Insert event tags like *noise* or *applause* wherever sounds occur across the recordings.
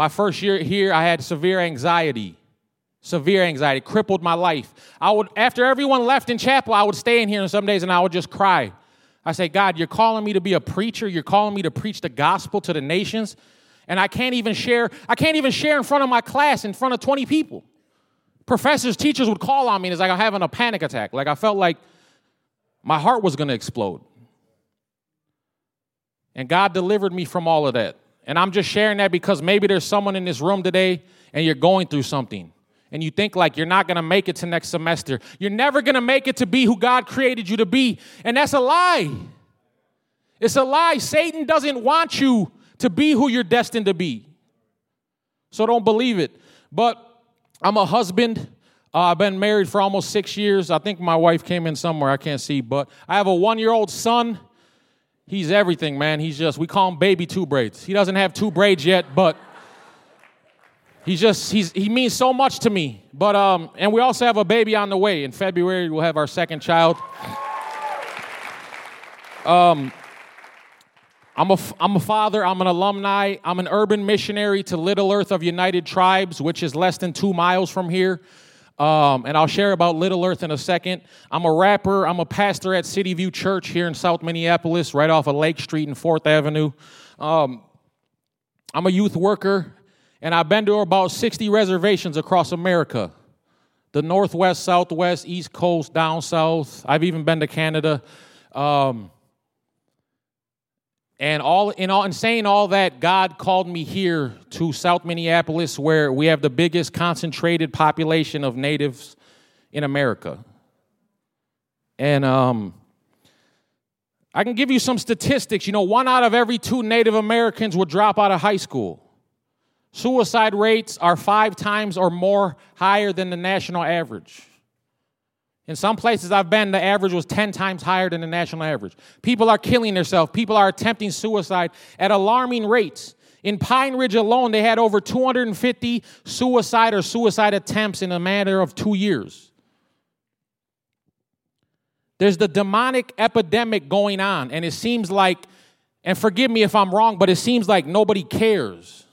My first year here, I had severe anxiety. Severe anxiety crippled my life. I would, after everyone left in chapel, I would stay in here some days and I would just cry. I say, God, you're calling me to be a preacher. You're calling me to preach the gospel to the nations. And I can't even share, I can't even share in front of my class in front of 20 people. Professors, teachers would call on me and it's like I'm having a panic attack. Like I felt like my heart was gonna explode. And God delivered me from all of that. And I'm just sharing that because maybe there's someone in this room today and you're going through something and you think like you're not to make it to next semester. You're never to make it to be who God created you to be. And that's a lie. It's a lie. Satan doesn't want you to be who you're destined to be. So don't believe it. But I'm a husband. Uh, I've been married for almost six years. I think my wife came in somewhere. I can't see. But I have a one year old son. He's everything, man. He's just, we call him baby two braids. He doesn't have two braids yet, but. He's just he's he means so much to me. But um, and we also have a baby on the way. In February, we'll have our second child. Um, I'm a I'm a father. I'm an alumni. I'm an urban missionary to Little Earth of United Tribes, which is less than two miles from here. Um, and I'll share about Little Earth in a second. I'm a rapper. I'm a pastor at City View Church here in South Minneapolis, right off of Lake Street and Fourth Avenue. Um, I'm a youth worker and I've been to about 60 reservations across America the Northwest, Southwest, East Coast, down South. I've even been to Canada. Um, and all in all in saying all that, God called me here to South Minneapolis, where we have the biggest concentrated population of natives in America. And um, I can give you some statistics. You know, one out of every two Native Americans would drop out of high school. Suicide rates are five times or more higher than the national average. In some places I've been, the average was 10 times higher than the national average. People are killing themselves. People are attempting suicide at alarming rates. In Pine Ridge alone, they had over 250 suicide or suicide attempts in a matter of two years. There's the demonic epidemic going on, and it seems like, and forgive me if I'm wrong, but it seems like nobody cares.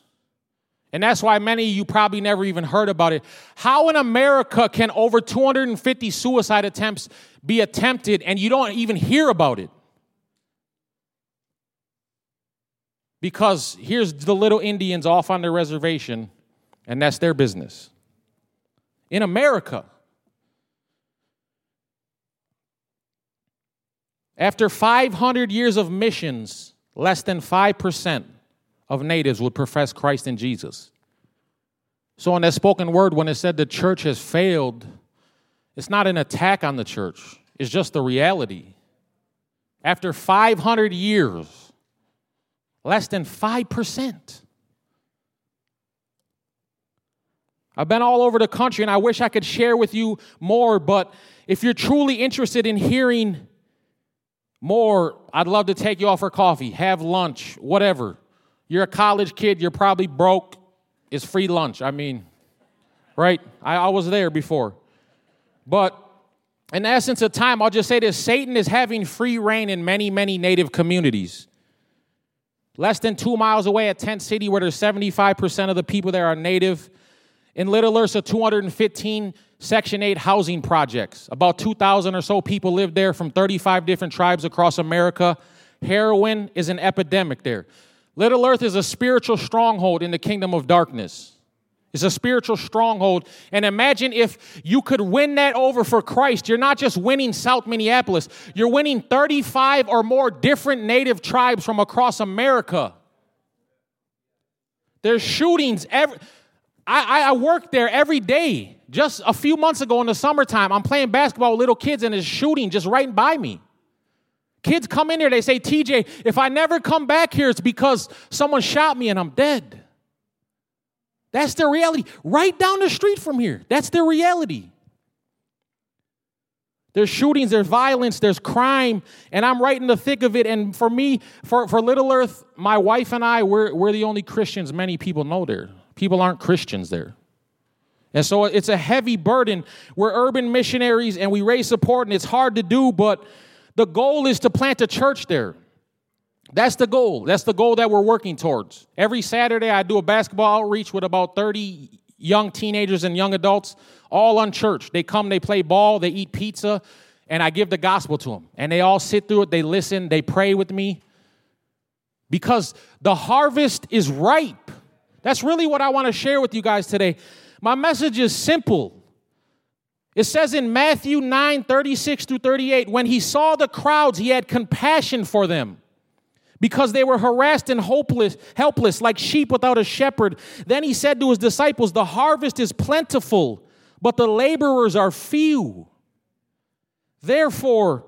And that's why many of you probably never even heard about it. How in America can over 250 suicide attempts be attempted and you don't even hear about it? Because here's the little Indians off on their reservation, and that's their business. In America, after 500 years of missions, less than 5% of natives would profess Christ and Jesus. So, in that spoken word, when it said the church has failed, it's not an attack on the church, it's just the reality. After 500 years, less than 5%. I've been all over the country and I wish I could share with you more, but if you're truly interested in hearing more, I'd love to take you out for coffee, have lunch, whatever. You're a college kid, you're probably broke. It's free lunch. I mean, right? I, I was there before. But in the essence of time, I'll just say this Satan is having free reign in many, many native communities. Less than two miles away at Tent City, where there's 75% of the people there are native. In Little Earth, 215 Section 8 housing projects. About 2,000 or so people live there from 35 different tribes across America. Heroin is an epidemic there. Little Earth is a spiritual stronghold in the kingdom of darkness. It's a spiritual stronghold. And imagine if you could win that over for Christ. You're not just winning South Minneapolis, you're winning 35 or more different native tribes from across America. There's shootings every. I, I work there every day. Just a few months ago in the summertime, I'm playing basketball with little kids and there's shooting just right by me. Kids come in here, they say, TJ, if I never come back here, it's because someone shot me and I'm dead. That's their reality. Right down the street from here. That's their reality. There's shootings, there's violence, there's crime, and I'm right in the thick of it. And for me, for, for Little Earth, my wife and I, we're, we're the only Christians many people know there. People aren't Christians there. And so it's a heavy burden. We're urban missionaries and we raise support, and it's hard to do, but the goal is to plant a church there. That's the goal. That's the goal that we're working towards. Every Saturday, I do a basketball outreach with about 30 young teenagers and young adults, all unchurched. They come, they play ball, they eat pizza, and I give the gospel to them. And they all sit through it, they listen, they pray with me. Because the harvest is ripe. That's really what I want to share with you guys today. My message is simple. It says in Matthew 9 36 through 38, when he saw the crowds, he had compassion for them because they were harassed and hopeless, helpless, like sheep without a shepherd. Then he said to his disciples, The harvest is plentiful, but the laborers are few. Therefore,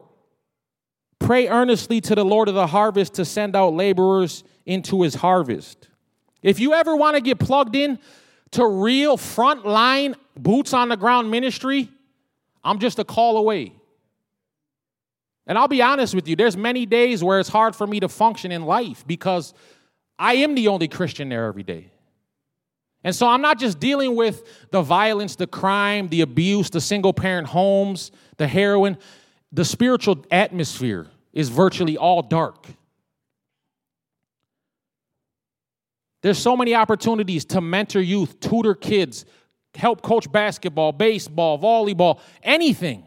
pray earnestly to the Lord of the harvest to send out laborers into his harvest. If you ever want to get plugged in to real frontline boots on the ground ministry, I'm just a call away. And I'll be honest with you, there's many days where it's hard for me to function in life because I am the only Christian there every day. And so I'm not just dealing with the violence, the crime, the abuse, the single parent homes, the heroin. The spiritual atmosphere is virtually all dark. There's so many opportunities to mentor youth, tutor kids, help coach basketball, baseball, volleyball, anything.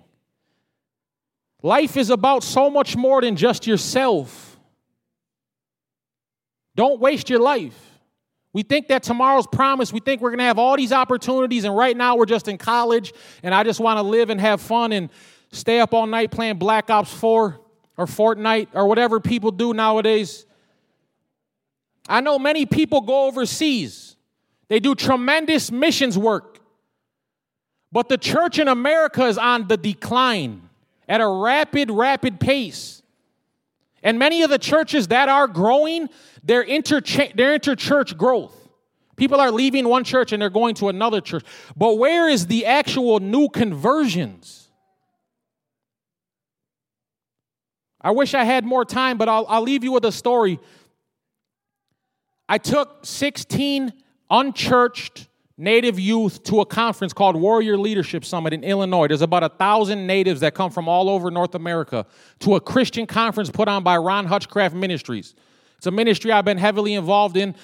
Life is about so much more than just yourself. Don't waste your life. We think that tomorrow's promise, we think we're going to have all these opportunities, and right now we're just in college, and I just want to live and have fun and stay up all night playing Black Ops 4 or Fortnite or whatever people do nowadays. I know many people go overseas, they do tremendous missions work, but the church in America is on the decline at a rapid, rapid pace. And many of the churches that are growing, they're, intercha- they're interchurch growth. People are leaving one church and they're going to another church. But where is the actual new conversions? I wish I had more time, but I'll, I'll leave you with a story. I took 16 unchurched native youth to a conference called Warrior Leadership Summit in Illinois. There's about a thousand natives that come from all over North America to a Christian conference put on by Ron Hutchcraft Ministries. It's a ministry I've been heavily involved in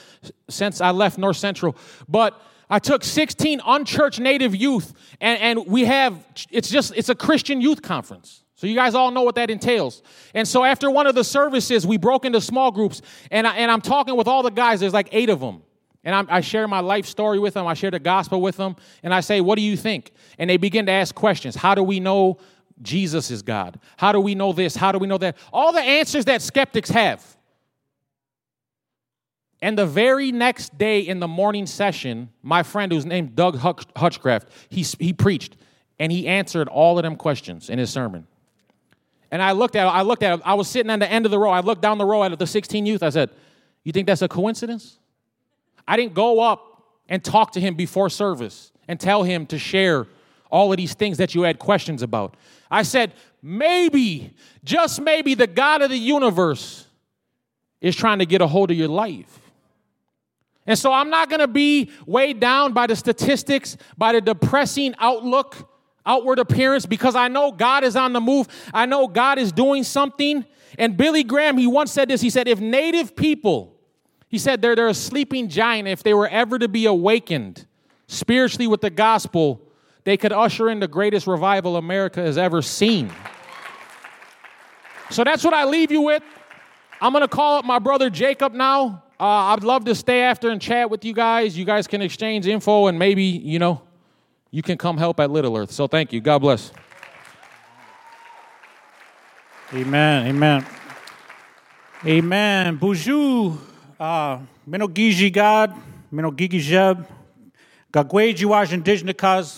since I left North Central. But I took 16 unchurched native youth, and, and we have, it's just, it's a Christian youth conference. So you guys all know what that entails. And so after one of the services, we broke into small groups, and, I, and I'm talking with all the guys. There's like eight of them. And I'm, i share my life story with them. I share the gospel with them. And I say, What do you think? And they begin to ask questions. How do we know Jesus is God? How do we know this? How do we know that? All the answers that skeptics have. And the very next day in the morning session, my friend who's named Doug Hutchcraft, he, he preached and he answered all of them questions in his sermon. And I looked at I looked at I was sitting on the end of the row. I looked down the row at the 16 youth. I said, You think that's a coincidence? I didn't go up and talk to him before service and tell him to share all of these things that you had questions about. I said, maybe, just maybe, the God of the universe is trying to get a hold of your life. And so I'm not going to be weighed down by the statistics, by the depressing outlook, outward appearance, because I know God is on the move. I know God is doing something. And Billy Graham, he once said this he said, if native people, he said they're, they're a sleeping giant. If they were ever to be awakened spiritually with the gospel, they could usher in the greatest revival America has ever seen. So that's what I leave you with. I'm going to call up my brother Jacob now. Uh, I'd love to stay after and chat with you guys. You guys can exchange info and maybe, you know, you can come help at Little Earth. So thank you. God bless. Amen. Amen. Amen. Boozhoo. Uh, Mino Gigi God, Mino Gigi Jeb, Gagweji Wajan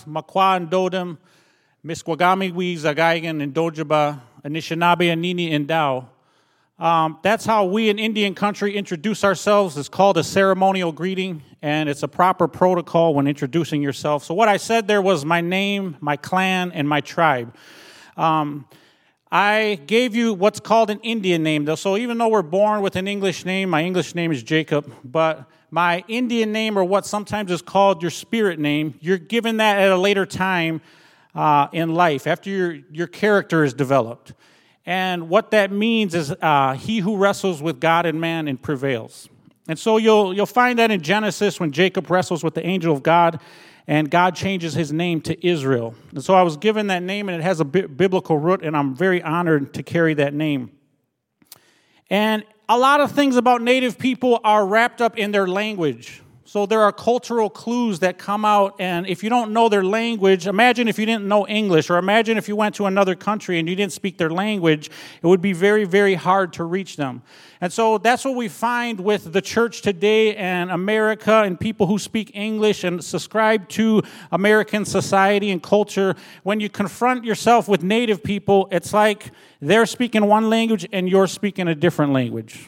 Makwa Miskwagami Zagaigan and Dojaba, Anishinaabe Anini and Dao. Um, that's how we in Indian country introduce ourselves. It's called a ceremonial greeting, and it's a proper protocol when introducing yourself. So, what I said there was my name, my clan, and my tribe. Um, I gave you what's called an Indian name, though. So even though we're born with an English name, my English name is Jacob, but my Indian name, or what sometimes is called your spirit name, you're given that at a later time uh, in life after your, your character is developed. And what that means is uh, he who wrestles with God and man and prevails. And so you'll, you'll find that in Genesis when Jacob wrestles with the angel of God and God changes his name to Israel. And so I was given that name and it has a bi- biblical root, and I'm very honored to carry that name. And a lot of things about Native people are wrapped up in their language. So there are cultural clues that come out, and if you don't know their language, imagine if you didn't know English, or imagine if you went to another country and you didn't speak their language, it would be very, very hard to reach them. And so that's what we find with the church today and America and people who speak English and subscribe to American society and culture. When you confront yourself with native people, it's like they're speaking one language and you're speaking a different language.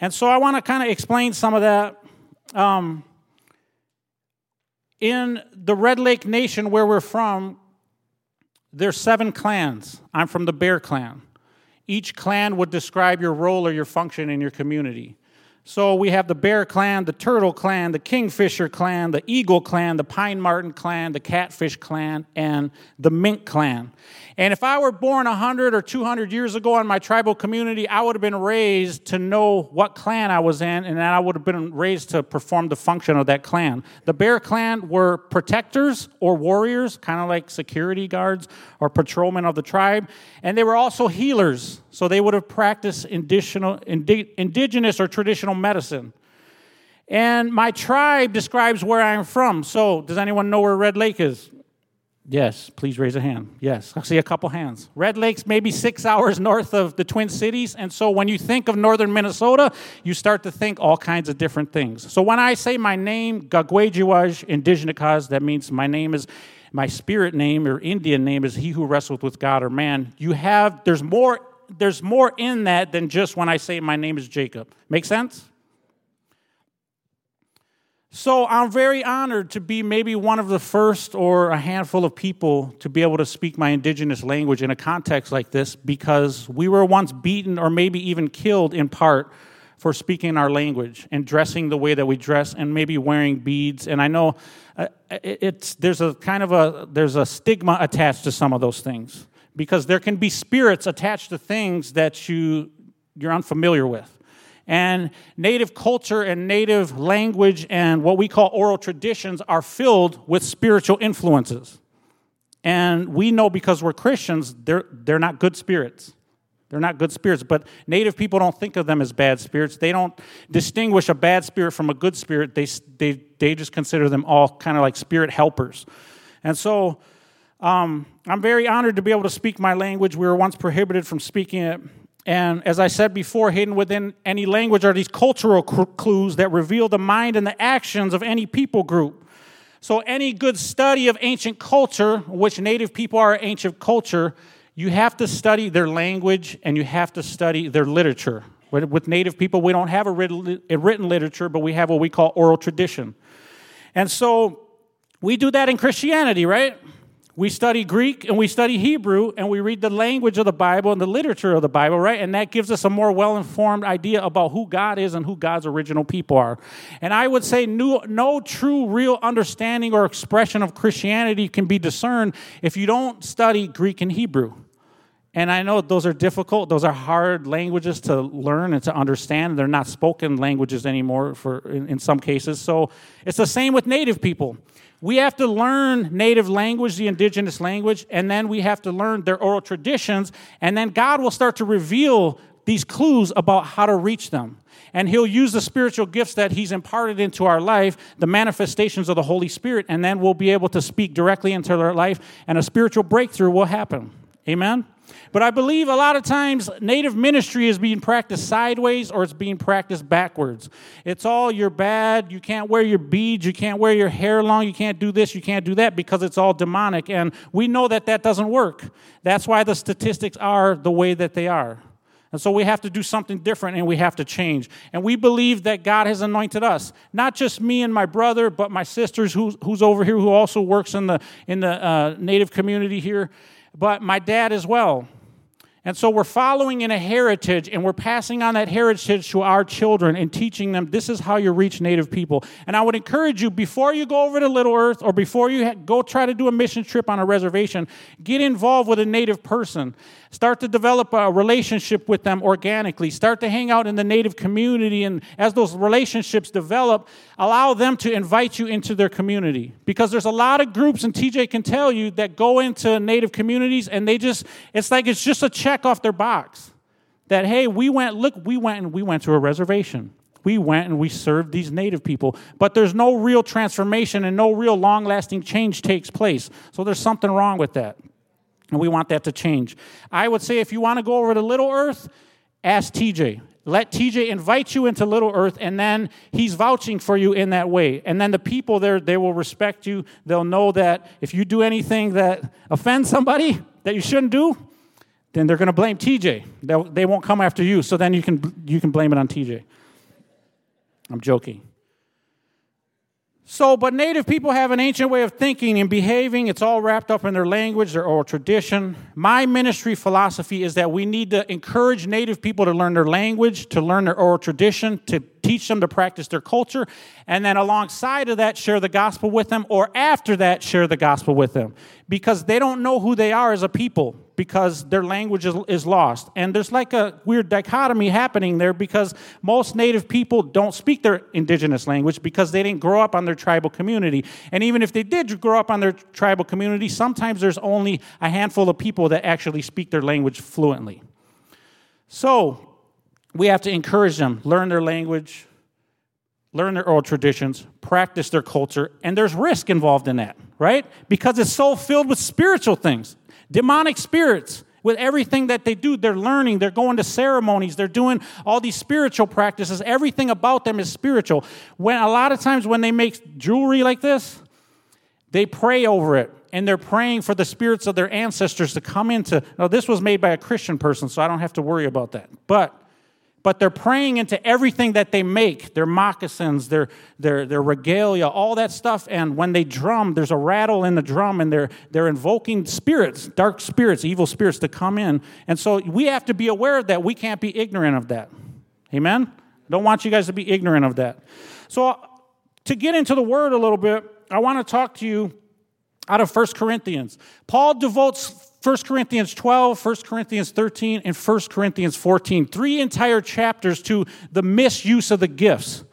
And so I want to kind of explain some of that um, in the Red Lake Nation, where we're from, there's seven clans. I'm from the Bear Clan. Each clan would describe your role or your function in your community. So we have the Bear Clan, the Turtle Clan, the Kingfisher Clan, the Eagle Clan, the Pine Marten Clan, the Catfish Clan, and the Mink Clan. And if I were born 100 or 200 years ago in my tribal community, I would have been raised to know what clan I was in, and then I would have been raised to perform the function of that clan. The Bear Clan were protectors or warriors, kind of like security guards or patrolmen of the tribe, and they were also healers, so they would have practiced indigenous or traditional medicine. And my tribe describes where I'm from. So, does anyone know where Red Lake is? Yes, please raise a hand. Yes, I see a couple hands. Red Lake's maybe six hours north of the Twin Cities, and so when you think of northern Minnesota, you start to think all kinds of different things. So when I say my name, Gagwejiwaj Indigenous, that means my name is my spirit name or Indian name is He who wrestled with God or man. You have there's more there's more in that than just when I say my name is Jacob. Make sense? So I'm very honored to be maybe one of the first or a handful of people to be able to speak my indigenous language in a context like this because we were once beaten or maybe even killed in part for speaking our language and dressing the way that we dress and maybe wearing beads. And I know uh, it's there's a kind of a there's a stigma attached to some of those things because there can be spirits attached to things that you you're unfamiliar with and native culture and native language and what we call oral traditions are filled with spiritual influences. And we know because we're Christians, they're, they're not good spirits. They're not good spirits, but native people don't think of them as bad spirits. They don't distinguish a bad spirit from a good spirit. They, they, they just consider them all kind of like spirit helpers. And so um, I'm very honored to be able to speak my language. We were once prohibited from speaking it and as I said before, hidden within any language are these cultural clues that reveal the mind and the actions of any people group. So, any good study of ancient culture, which native people are ancient culture, you have to study their language and you have to study their literature. With native people, we don't have a written literature, but we have what we call oral tradition. And so, we do that in Christianity, right? We study Greek and we study Hebrew and we read the language of the Bible and the literature of the Bible, right? And that gives us a more well informed idea about who God is and who God's original people are. And I would say no, no true, real understanding or expression of Christianity can be discerned if you don't study Greek and Hebrew. And I know those are difficult, those are hard languages to learn and to understand. They're not spoken languages anymore for in, in some cases. So it's the same with native people. We have to learn native language, the indigenous language, and then we have to learn their oral traditions, and then God will start to reveal these clues about how to reach them. And He'll use the spiritual gifts that He's imparted into our life, the manifestations of the Holy Spirit, and then we'll be able to speak directly into their life, and a spiritual breakthrough will happen. Amen? But I believe a lot of times native ministry is being practiced sideways or it's being practiced backwards. It's all you're bad, you can't wear your beads, you can't wear your hair long, you can't do this, you can't do that because it's all demonic. And we know that that doesn't work. That's why the statistics are the way that they are. And so we have to do something different and we have to change. And we believe that God has anointed us. Not just me and my brother, but my sisters who, who's over here who also works in the, in the uh, native community here, but my dad as well. And so we're following in a heritage and we're passing on that heritage to our children and teaching them this is how you reach Native people. And I would encourage you before you go over to Little Earth or before you go try to do a mission trip on a reservation, get involved with a Native person. Start to develop a relationship with them organically. Start to hang out in the Native community. And as those relationships develop, allow them to invite you into their community. Because there's a lot of groups, and TJ can tell you, that go into Native communities and they just, it's like it's just a check off their box. That, hey, we went, look, we went and we went to a reservation. We went and we served these native people, but there's no real transformation and no real long lasting change takes place. So there's something wrong with that. And we want that to change. I would say if you want to go over to Little Earth, ask TJ. Let TJ invite you into Little Earth, and then he's vouching for you in that way. And then the people there, they will respect you. They'll know that if you do anything that offends somebody that you shouldn't do, then they're going to blame TJ. They'll, they won't come after you. So then you can, you can blame it on TJ. I'm joking. So, but Native people have an ancient way of thinking and behaving. It's all wrapped up in their language, their oral tradition. My ministry philosophy is that we need to encourage Native people to learn their language, to learn their oral tradition, to teach them to practice their culture, and then alongside of that, share the gospel with them, or after that, share the gospel with them. Because they don't know who they are as a people, because their language is, is lost. And there's like a weird dichotomy happening there because most native people don't speak their indigenous language because they didn't grow up on their tribal community. And even if they did grow up on their tribal community, sometimes there's only a handful of people that actually speak their language fluently. So, we have to encourage them, learn their language, learn their oral traditions, practice their culture, and there's risk involved in that, right? Because it's so filled with spiritual things, demonic spirits. With everything that they do, they're learning, they're going to ceremonies, they're doing all these spiritual practices. Everything about them is spiritual. When a lot of times when they make jewelry like this, they pray over it and they're praying for the spirits of their ancestors to come into. Now, this was made by a Christian person, so I don't have to worry about that. But but they're praying into everything that they make their moccasins, their, their, their regalia, all that stuff. And when they drum, there's a rattle in the drum, and they're, they're invoking spirits, dark spirits, evil spirits to come in. And so we have to be aware of that. We can't be ignorant of that. Amen? Don't want you guys to be ignorant of that. So, to get into the word a little bit, I want to talk to you out of 1 Corinthians. Paul devotes 1 Corinthians 12, 1 Corinthians 13, and 1 Corinthians 14. Three entire chapters to the misuse of the gifts.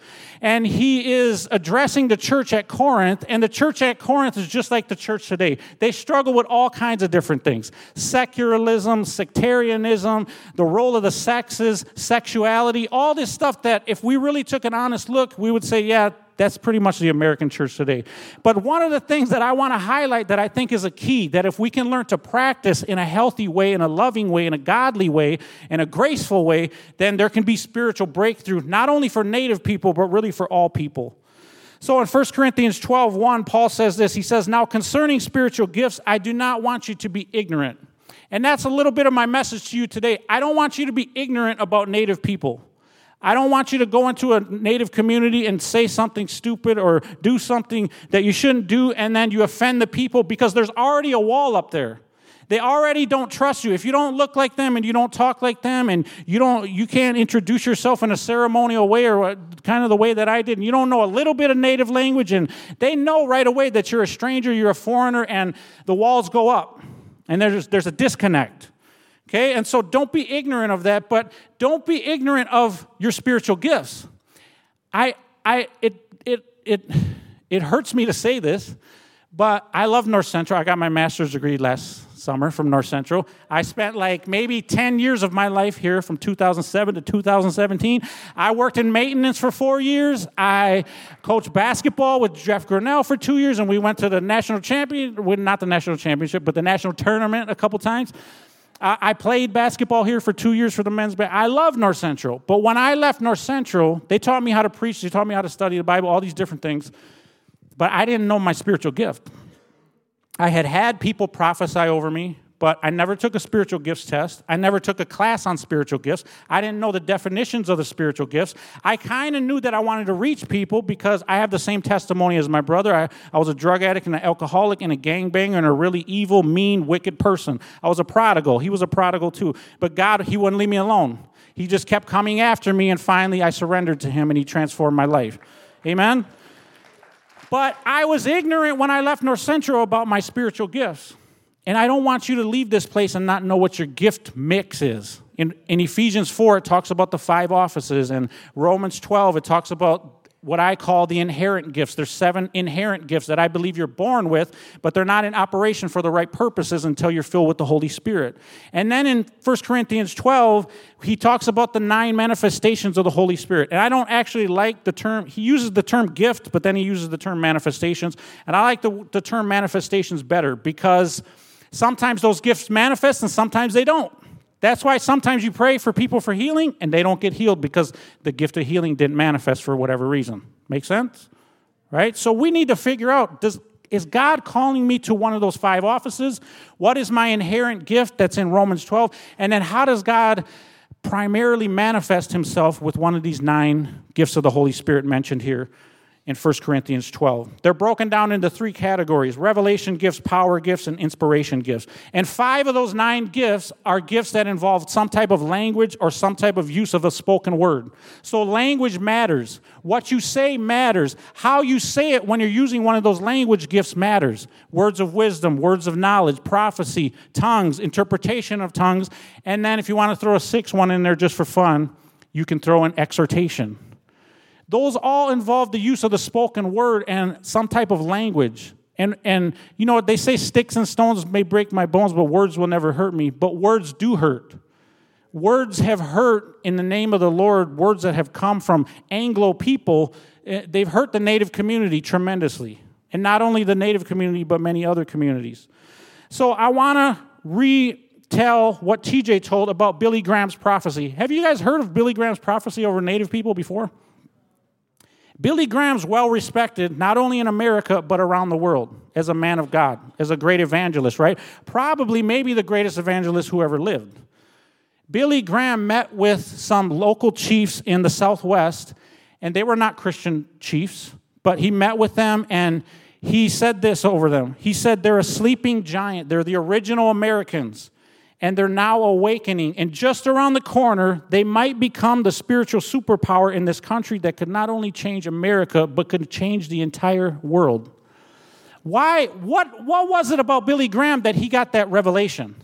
And he is addressing the church at Corinth, and the church at Corinth is just like the church today. They struggle with all kinds of different things secularism, sectarianism, the role of the sexes, sexuality, all this stuff that if we really took an honest look, we would say, yeah, that's pretty much the American church today. But one of the things that I want to highlight that I think is a key that if we can learn to practice in a healthy way, in a loving way, in a godly way, in a graceful way, then there can be spiritual breakthrough, not only for native people, but really for all people. So in 1 Corinthians 12, 1, Paul says this. He says, Now concerning spiritual gifts, I do not want you to be ignorant. And that's a little bit of my message to you today. I don't want you to be ignorant about native people. I don't want you to go into a native community and say something stupid or do something that you shouldn't do and then you offend the people because there's already a wall up there. They already don't trust you. If you don't look like them and you don't talk like them and you don't you can't introduce yourself in a ceremonial way or kind of the way that I did and you don't know a little bit of native language and they know right away that you're a stranger, you're a foreigner and the walls go up. And there's there's a disconnect. Okay, and so don't be ignorant of that, but don't be ignorant of your spiritual gifts. I, I, it, it, it, it hurts me to say this, but I love North Central. I got my master's degree last summer from North Central. I spent like maybe 10 years of my life here from 2007 to 2017. I worked in maintenance for four years. I coached basketball with Jeff Grinnell for two years, and we went to the national champion, well, not the national championship, but the national tournament a couple times. I played basketball here for two years for the men's. I love North Central. But when I left North Central, they taught me how to preach, they taught me how to study the Bible, all these different things. But I didn't know my spiritual gift. I had had people prophesy over me, but I never took a spiritual gifts test. I never took a class on spiritual gifts. I didn't know the definitions of the spiritual gifts. I kind of knew that I wanted to reach people because I have the same testimony as my brother. I, I was a drug addict and an alcoholic and a gangbanger and a really evil, mean, wicked person. I was a prodigal. He was a prodigal too. But God, He wouldn't leave me alone. He just kept coming after me, and finally I surrendered to Him and He transformed my life. Amen? But I was ignorant when I left North Central about my spiritual gifts. And I don't want you to leave this place and not know what your gift mix is. In, in Ephesians 4, it talks about the five offices, and Romans 12, it talks about what I call the inherent gifts. There's seven inherent gifts that I believe you're born with, but they're not in operation for the right purposes until you're filled with the Holy Spirit. And then in 1 Corinthians 12, he talks about the nine manifestations of the Holy Spirit. And I don't actually like the term, he uses the term gift, but then he uses the term manifestations. And I like the, the term manifestations better because sometimes those gifts manifest and sometimes they don't. That's why sometimes you pray for people for healing and they don't get healed because the gift of healing didn't manifest for whatever reason. Make sense? Right? So we need to figure out does, is God calling me to one of those five offices? What is my inherent gift that's in Romans 12? And then how does God primarily manifest himself with one of these nine gifts of the Holy Spirit mentioned here in 1 Corinthians 12. They're broken down into three categories revelation gifts, power gifts, and inspiration gifts. And five of those nine gifts are gifts that involve some type of language or some type of use of a spoken word. So language matters. What you say matters. How you say it when you're using one of those language gifts matters. Words of wisdom, words of knowledge, prophecy, tongues, interpretation of tongues. And then if you want to throw a sixth one in there just for fun, you can throw an exhortation. Those all involve the use of the spoken word and some type of language. And, and you know, they say sticks and stones may break my bones, but words will never hurt me. But words do hurt. Words have hurt in the name of the Lord, words that have come from Anglo people, eh, they've hurt the native community tremendously. And not only the native community, but many other communities. So I want to retell what TJ told about Billy Graham's prophecy. Have you guys heard of Billy Graham's prophecy over native people before? Billy Graham's well respected not only in America, but around the world as a man of God, as a great evangelist, right? Probably, maybe the greatest evangelist who ever lived. Billy Graham met with some local chiefs in the Southwest, and they were not Christian chiefs, but he met with them and he said this over them. He said, They're a sleeping giant, they're the original Americans and they're now awakening. And just around the corner, they might become the spiritual superpower in this country that could not only change America, but could change the entire world. Why? What, what was it about Billy Graham that he got that revelation?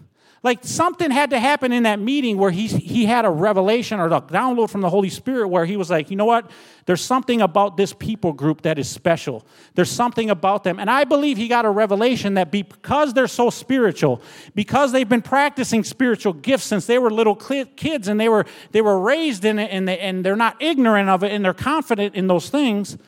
Like something had to happen in that meeting where he, he had a revelation or a download from the Holy Spirit where he was like, you know what? There's something about this people group that is special. There's something about them. And I believe he got a revelation that because they're so spiritual, because they've been practicing spiritual gifts since they were little kids and they were, they were raised in it and, they, and they're not ignorant of it and they're confident in those things,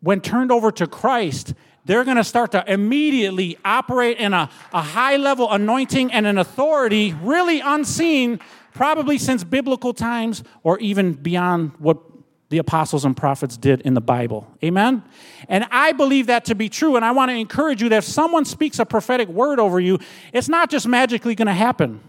when turned over to Christ, they're going to start to immediately operate in a, a high level anointing and an authority really unseen, probably since biblical times or even beyond what the apostles and prophets did in the Bible. Amen? And I believe that to be true. And I want to encourage you that if someone speaks a prophetic word over you, it's not just magically going to happen.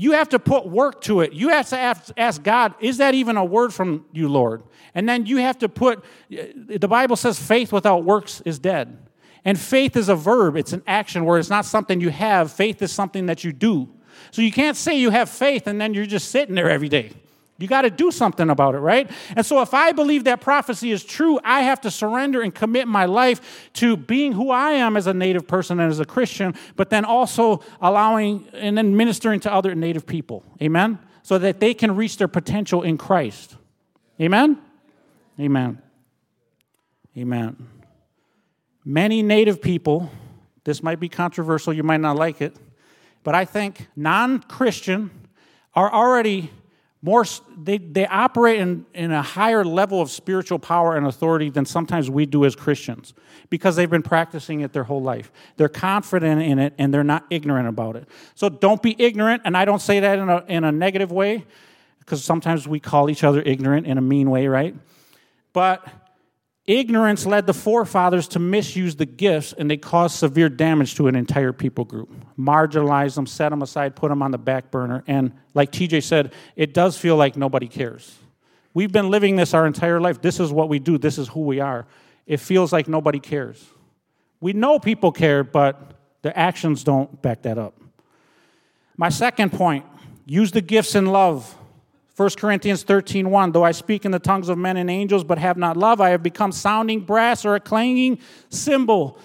You have to put work to it. You have to ask God, is that even a word from you, Lord? And then you have to put, the Bible says faith without works is dead. And faith is a verb, it's an action where it's not something you have, faith is something that you do. So you can't say you have faith and then you're just sitting there every day. You got to do something about it, right? And so, if I believe that prophecy is true, I have to surrender and commit my life to being who I am as a native person and as a Christian, but then also allowing and then ministering to other native people. Amen? So that they can reach their potential in Christ. Amen? Amen. Amen. Many native people, this might be controversial, you might not like it, but I think non Christian are already more they, they operate in, in a higher level of spiritual power and authority than sometimes we do as christians because they've been practicing it their whole life. They're confident in it and they're not ignorant about it. So don't be ignorant and i don't say that in a, in a negative way because sometimes we call each other ignorant in a mean way right? But Ignorance led the forefathers to misuse the gifts and they caused severe damage to an entire people group. Marginalize them, set them aside, put them on the back burner. And like TJ said, it does feel like nobody cares. We've been living this our entire life. This is what we do, this is who we are. It feels like nobody cares. We know people care, but their actions don't back that up. My second point use the gifts in love. 1 Corinthians 13 1, though I speak in the tongues of men and angels, but have not love, I have become sounding brass or a clanging cymbal.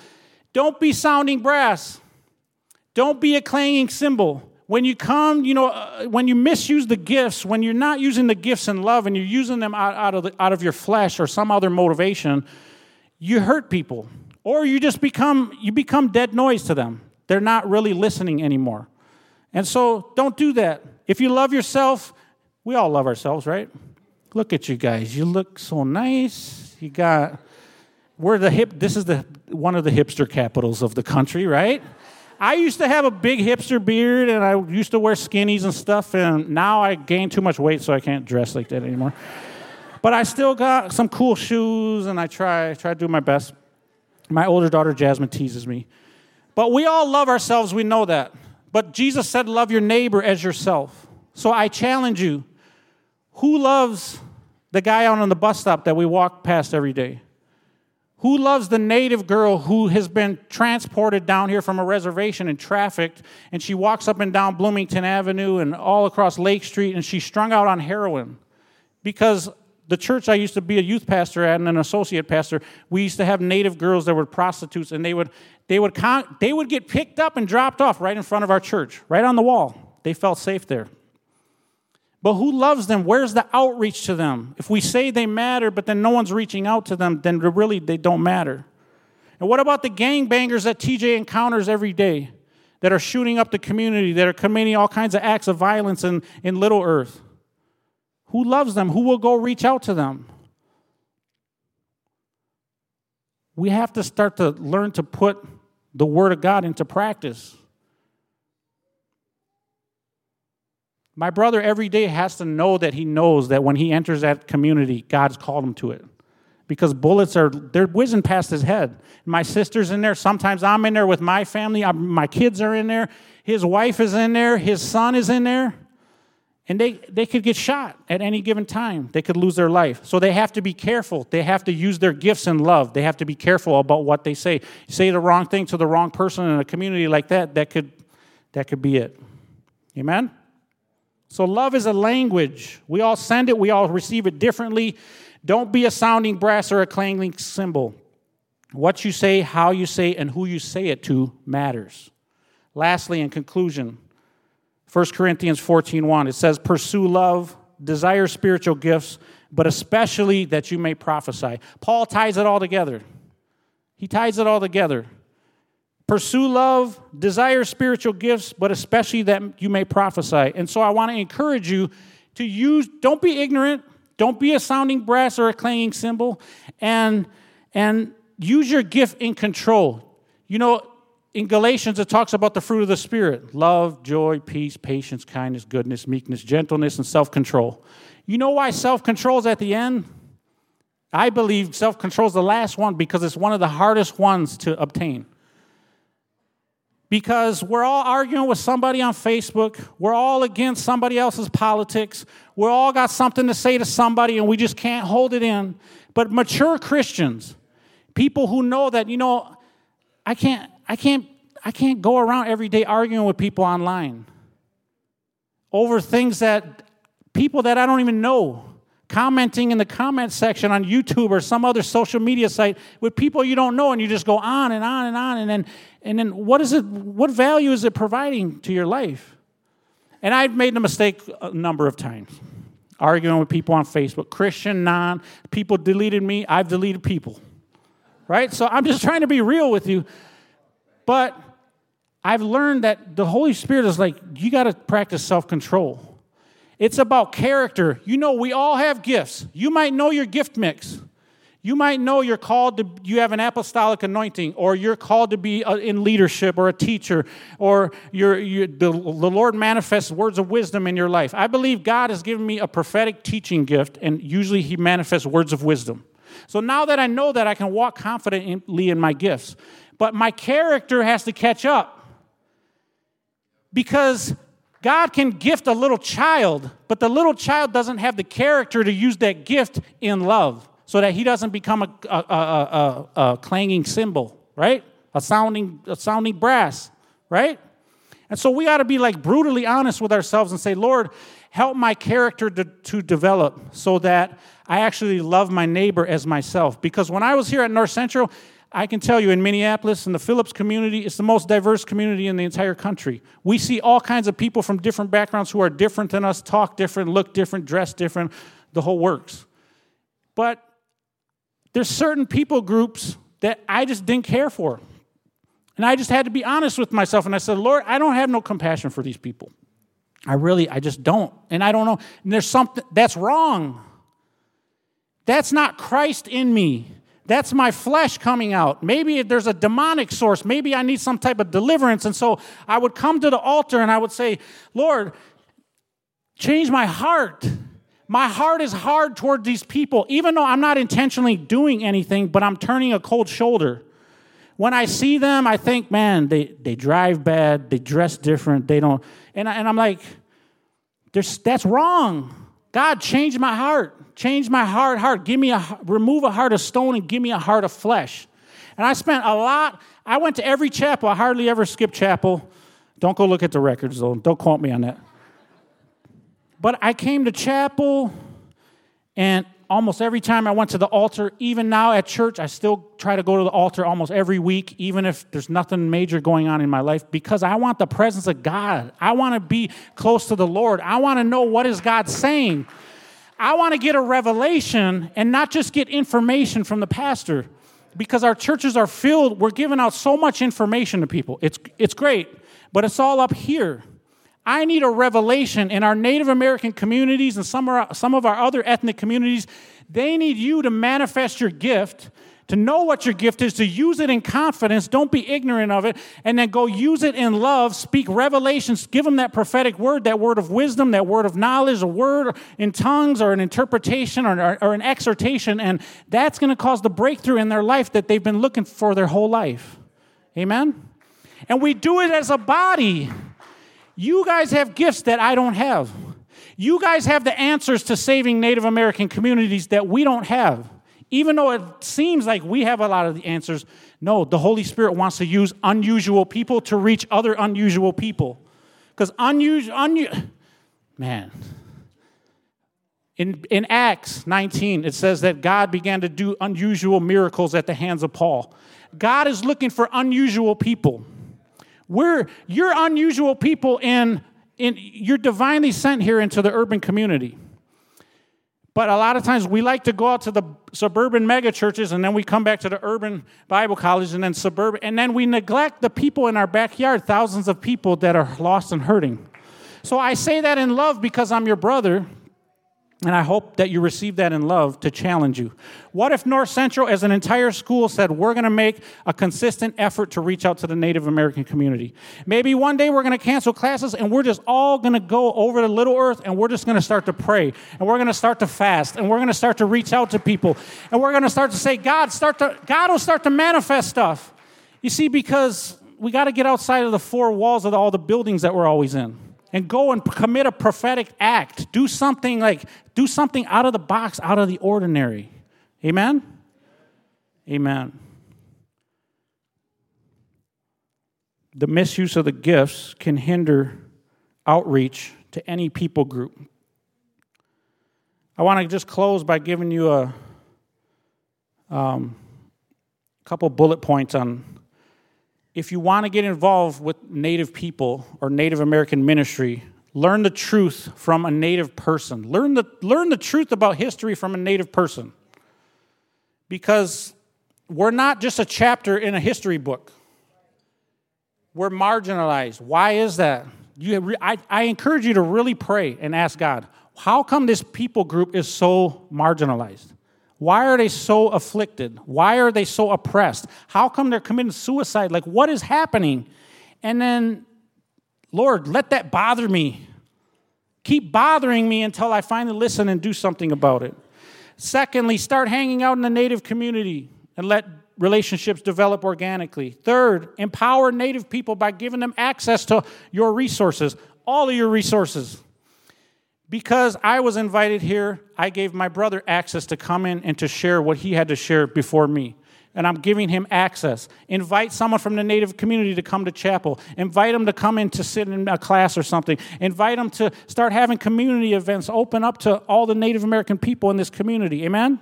Don't be sounding brass. Don't be a clanging cymbal. When you come, you know, uh, when you misuse the gifts, when you're not using the gifts in love and you're using them out, out, of, the, out of your flesh or some other motivation, you hurt people. Or you just become, you become dead noise to them. They're not really listening anymore. And so don't do that. If you love yourself, we all love ourselves, right? Look at you guys. You look so nice. You got we're the hip this is the one of the hipster capitals of the country, right? I used to have a big hipster beard and I used to wear skinnies and stuff and now I gained too much weight so I can't dress like that anymore. but I still got some cool shoes and I try try to do my best. My older daughter Jasmine teases me. But we all love ourselves, we know that. But Jesus said love your neighbor as yourself. So I challenge you who loves the guy out on the bus stop that we walk past every day? Who loves the native girl who has been transported down here from a reservation and trafficked, and she walks up and down Bloomington Avenue and all across Lake Street, and she's strung out on heroin? Because the church I used to be a youth pastor at and an associate pastor, we used to have native girls that were prostitutes, and they would, they would, con- they would get picked up and dropped off right in front of our church, right on the wall. They felt safe there. But who loves them? Where's the outreach to them? If we say they matter, but then no one's reaching out to them, then really they don't matter. And what about the gangbangers that TJ encounters every day that are shooting up the community, that are committing all kinds of acts of violence in, in Little Earth? Who loves them? Who will go reach out to them? We have to start to learn to put the Word of God into practice. My brother every day has to know that he knows that when he enters that community, God's called him to it. Because bullets are, they're whizzing past his head. My sister's in there. Sometimes I'm in there with my family. I'm, my kids are in there. His wife is in there. His son is in there. And they, they could get shot at any given time. They could lose their life. So they have to be careful. They have to use their gifts in love. They have to be careful about what they say. Say the wrong thing to the wrong person in a community like that, that could, that could be it. Amen? So, love is a language. We all send it, we all receive it differently. Don't be a sounding brass or a clanging cymbal. What you say, how you say, and who you say it to matters. Lastly, in conclusion, 1 Corinthians 14 1, it says, Pursue love, desire spiritual gifts, but especially that you may prophesy. Paul ties it all together. He ties it all together. Pursue love, desire spiritual gifts, but especially that you may prophesy. And so I want to encourage you to use, don't be ignorant, don't be a sounding brass or a clanging cymbal, and, and use your gift in control. You know, in Galatians, it talks about the fruit of the Spirit love, joy, peace, patience, kindness, goodness, meekness, gentleness, and self control. You know why self control is at the end? I believe self control is the last one because it's one of the hardest ones to obtain because we're all arguing with somebody on Facebook. We're all against somebody else's politics. We're all got something to say to somebody and we just can't hold it in. But mature Christians, people who know that, you know, I can't, I can't, I can't go around every day arguing with people online over things that people that I don't even know commenting in the comment section on YouTube or some other social media site with people you don't know, and you just go on and on and on, and then and then what is it? What value is it providing to your life? And I've made the mistake a number of times, arguing with people on Facebook, Christian, non. People deleted me. I've deleted people, right? So I'm just trying to be real with you, but I've learned that the Holy Spirit is like you got to practice self control. It's about character. You know, we all have gifts. You might know your gift mix. You might know you're called to, you have an apostolic anointing, or you're called to be uh, in leadership or a teacher, or you're, you're, the, the Lord manifests words of wisdom in your life. I believe God has given me a prophetic teaching gift, and usually He manifests words of wisdom. So now that I know that, I can walk confidently in my gifts. But my character has to catch up. Because God can gift a little child, but the little child doesn't have the character to use that gift in love so that he doesn't become a, a, a, a, clanging cymbal, right? A sounding, a sounding brass, right? And so we got to be like brutally honest with ourselves and say, Lord, help my character to, to develop so that I actually love my neighbor as myself. Because when I was here at North Central, I can tell you in Minneapolis, in the Phillips community, it's the most diverse community in the entire country. We see all kinds of people from different backgrounds who are different than us, talk different, look different, dress different, the whole works. But there's certain people groups that I just didn't care for. And I just had to be honest with myself. And I said, Lord, I don't have no compassion for these people. I really, I just don't. And I don't know. And there's something that's wrong. That's not Christ in me. That's my flesh coming out. Maybe there's a demonic source. Maybe I need some type of deliverance. And so I would come to the altar and I would say, Lord, change my heart. My heart is hard toward these people, even though I'm not intentionally doing anything, but I'm turning a cold shoulder. When I see them, I think, man, they, they drive bad, they dress different, they don't. And, I, and I'm like, that's wrong. God, change my heart. Change my hard heart. Give me a remove a heart of stone and give me a heart of flesh. And I spent a lot. I went to every chapel. I hardly ever skipped chapel. Don't go look at the records though. Don't quote me on that. But I came to chapel and almost every time I went to the altar, even now at church, I still try to go to the altar almost every week, even if there's nothing major going on in my life, because I want the presence of God. I want to be close to the Lord. I want to know what is God saying. I want to get a revelation and not just get information from the pastor because our churches are filled, we're giving out so much information to people. It's, it's great, but it's all up here. I need a revelation in our Native American communities and some, some of our other ethnic communities. They need you to manifest your gift, to know what your gift is, to use it in confidence. Don't be ignorant of it, and then go use it in love. Speak revelations. Give them that prophetic word, that word of wisdom, that word of knowledge, a word in tongues or an interpretation or, or, or an exhortation, and that's going to cause the breakthrough in their life that they've been looking for their whole life. Amen? And we do it as a body. You guys have gifts that I don't have. You guys have the answers to saving Native American communities that we don't have. Even though it seems like we have a lot of the answers, no, the Holy Spirit wants to use unusual people to reach other unusual people. Because unusual, unu- man. In, in Acts 19, it says that God began to do unusual miracles at the hands of Paul. God is looking for unusual people. We're, you're unusual people in, in, you're divinely sent here into the urban community. But a lot of times we like to go out to the suburban mega churches and then we come back to the urban Bible college and then suburban, and then we neglect the people in our backyard, thousands of people that are lost and hurting. So I say that in love because I'm your brother and I hope that you receive that in love to challenge you. What if North Central, as an entire school, said, We're going to make a consistent effort to reach out to the Native American community? Maybe one day we're going to cancel classes and we're just all going to go over to Little Earth and we're just going to start to pray and we're going to start to fast and we're going to start to reach out to people and we're going to start to say, God, start to, God will start to manifest stuff. You see, because we got to get outside of the four walls of all the buildings that we're always in and go and commit a prophetic act. Do something like, do something out of the box, out of the ordinary. Amen? Amen. The misuse of the gifts can hinder outreach to any people group. I want to just close by giving you a um, couple bullet points on if you want to get involved with Native people or Native American ministry, learn the truth from a Native person. Learn the, learn the truth about history from a Native person. Because we're not just a chapter in a history book, we're marginalized. Why is that? You, I, I encourage you to really pray and ask God, how come this people group is so marginalized? Why are they so afflicted? Why are they so oppressed? How come they're committing suicide? Like, what is happening? And then, Lord, let that bother me. Keep bothering me until I finally listen and do something about it. Secondly, start hanging out in the Native community and let relationships develop organically. Third, empower Native people by giving them access to your resources, all of your resources. Because I was invited here, I gave my brother access to come in and to share what he had to share before me. And I'm giving him access. Invite someone from the Native community to come to chapel. Invite them to come in to sit in a class or something. Invite them to start having community events open up to all the Native American people in this community. Amen?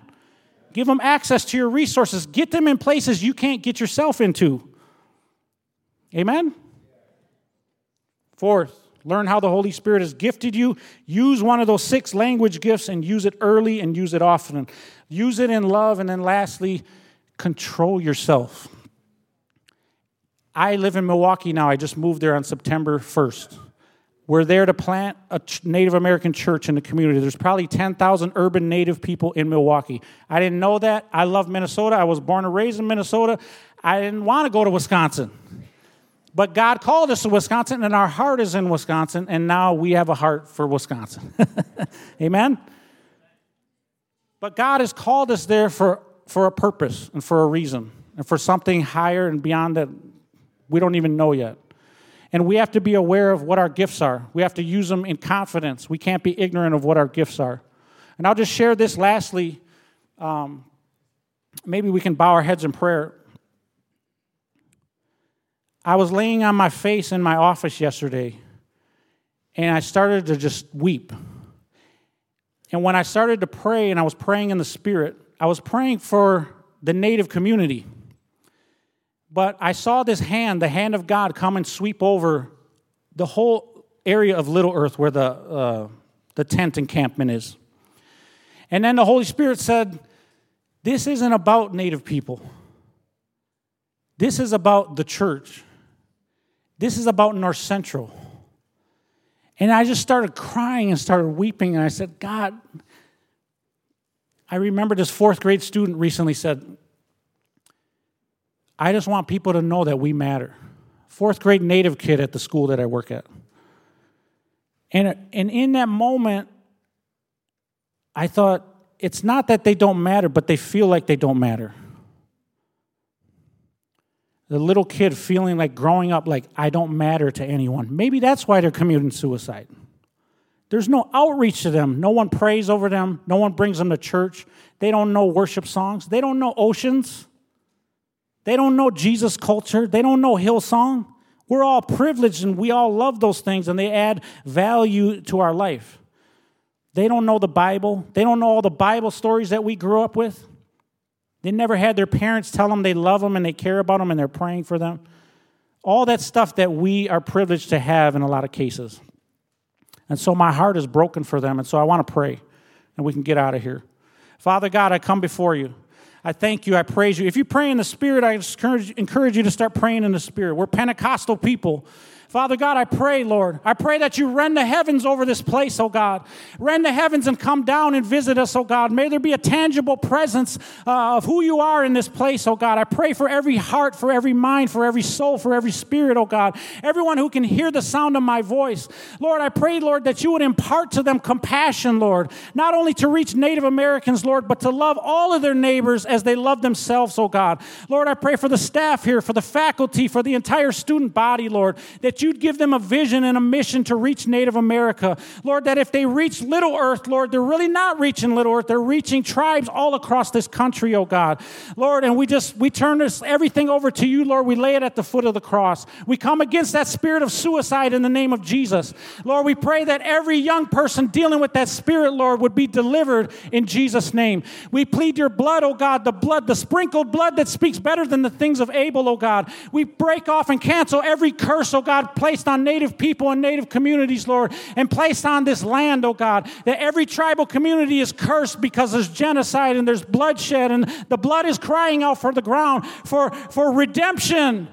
Give them access to your resources. Get them in places you can't get yourself into. Amen? Fourth, learn how the Holy Spirit has gifted you. Use one of those six language gifts and use it early and use it often. Use it in love. And then lastly, control yourself. I live in Milwaukee now. I just moved there on September 1st. We're there to plant a Native American church in the community. There's probably 10,000 urban Native people in Milwaukee. I didn't know that. I love Minnesota. I was born and raised in Minnesota. I didn't want to go to Wisconsin. But God called us to Wisconsin, and our heart is in Wisconsin, and now we have a heart for Wisconsin. *laughs* Amen? But God has called us there for, for a purpose and for a reason, and for something higher and beyond that we don't even know yet. And we have to be aware of what our gifts are. We have to use them in confidence. We can't be ignorant of what our gifts are. And I'll just share this lastly. Um, maybe we can bow our heads in prayer. I was laying on my face in my office yesterday, and I started to just weep. And when I started to pray and I was praying in the Spirit, I was praying for the Native community. But I saw this hand, the hand of God, come and sweep over the whole area of Little Earth where the, uh, the tent encampment is. And then the Holy Spirit said, This isn't about Native people. This is about the church. This is about North Central. And I just started crying and started weeping. And I said, God, I remember this fourth grade student recently said, I just want people to know that we matter. Fourth grade native kid at the school that I work at. And, and in that moment, I thought, it's not that they don't matter, but they feel like they don't matter. The little kid feeling like growing up like, I don't matter to anyone. Maybe that's why they're committing suicide. There's no outreach to them. No one prays over them. No one brings them to church. They don't know worship songs. They don't know oceans. They don't know Jesus culture. They don't know Hillsong. We're all privileged and we all love those things and they add value to our life. They don't know the Bible. They don't know all the Bible stories that we grew up with. They never had their parents tell them they love them and they care about them and they're praying for them. All that stuff that we are privileged to have in a lot of cases. And so my heart is broken for them. And so I want to pray and we can get out of here. Father God, I come before you. I thank you. I praise you. If you pray in the Spirit, I encourage, you to start praying in the Spirit. We're Pentecostal people. Father God, I pray, Lord, I pray that you rend the heavens over this place, oh God. Rend the heavens and come down and visit us, oh God. May there be a tangible presence uh, of who you are in this place, oh God. I pray for every heart, for every mind, for every soul, for every spirit, oh God. Everyone who can hear the sound of my voice. Lord, I pray, Lord, that you would impart to them compassion, Lord, not only to reach Native Americans, Lord, but to love all of their neighbors as they love themselves, oh God. Lord, I pray for the staff here, for the faculty, for the entire student body, Lord, that you'd give them a vision and a mission to reach Native America. Lord, that if they reach Little Earth, Lord, they're really not reaching Little Earth. They're reaching tribes all across this country, oh God. Lord, and we just, we turn this everything over to you, Lord. We lay it at the foot of the cross. We come against that spirit of suicide in the name of Jesus. Lord, we pray that every young person dealing with that spirit, Lord, would be delivered in Jesus' name. We plead your blood, oh God, the blood, the sprinkled blood that speaks better than the things of Abel, oh God. We break off and cancel every curse, oh God, placed on native people and native communities, Lord, and placed on this land, oh God, that every tribal community is cursed because there's genocide and there's bloodshed, and the blood is crying out for the ground for, for redemption.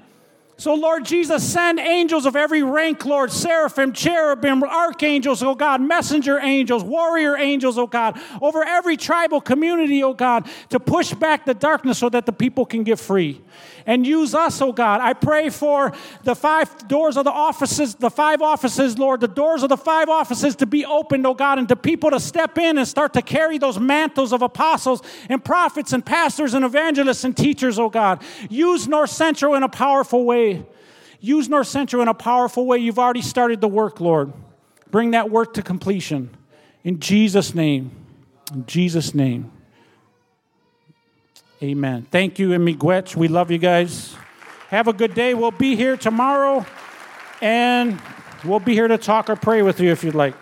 So, Lord Jesus, send angels of every rank, Lord, seraphim, cherubim, archangels, oh God, messenger angels, warrior angels, oh God, over every tribal community, oh God, to push back the darkness so that the people can get free. And use us, oh God. I pray for the five doors of the offices, the five offices, Lord, the doors of the five offices to be opened, oh God, and to people to step in and start to carry those mantles of apostles and prophets and pastors and evangelists and teachers, oh God. Use North Central in a powerful way. Use North Central in a powerful way. You've already started the work, Lord. Bring that work to completion. In Jesus' name. In Jesus' name. Amen. Thank you, Miigwech. We love you guys. Have a good day. We'll be here tomorrow, and we'll be here to talk or pray with you if you'd like.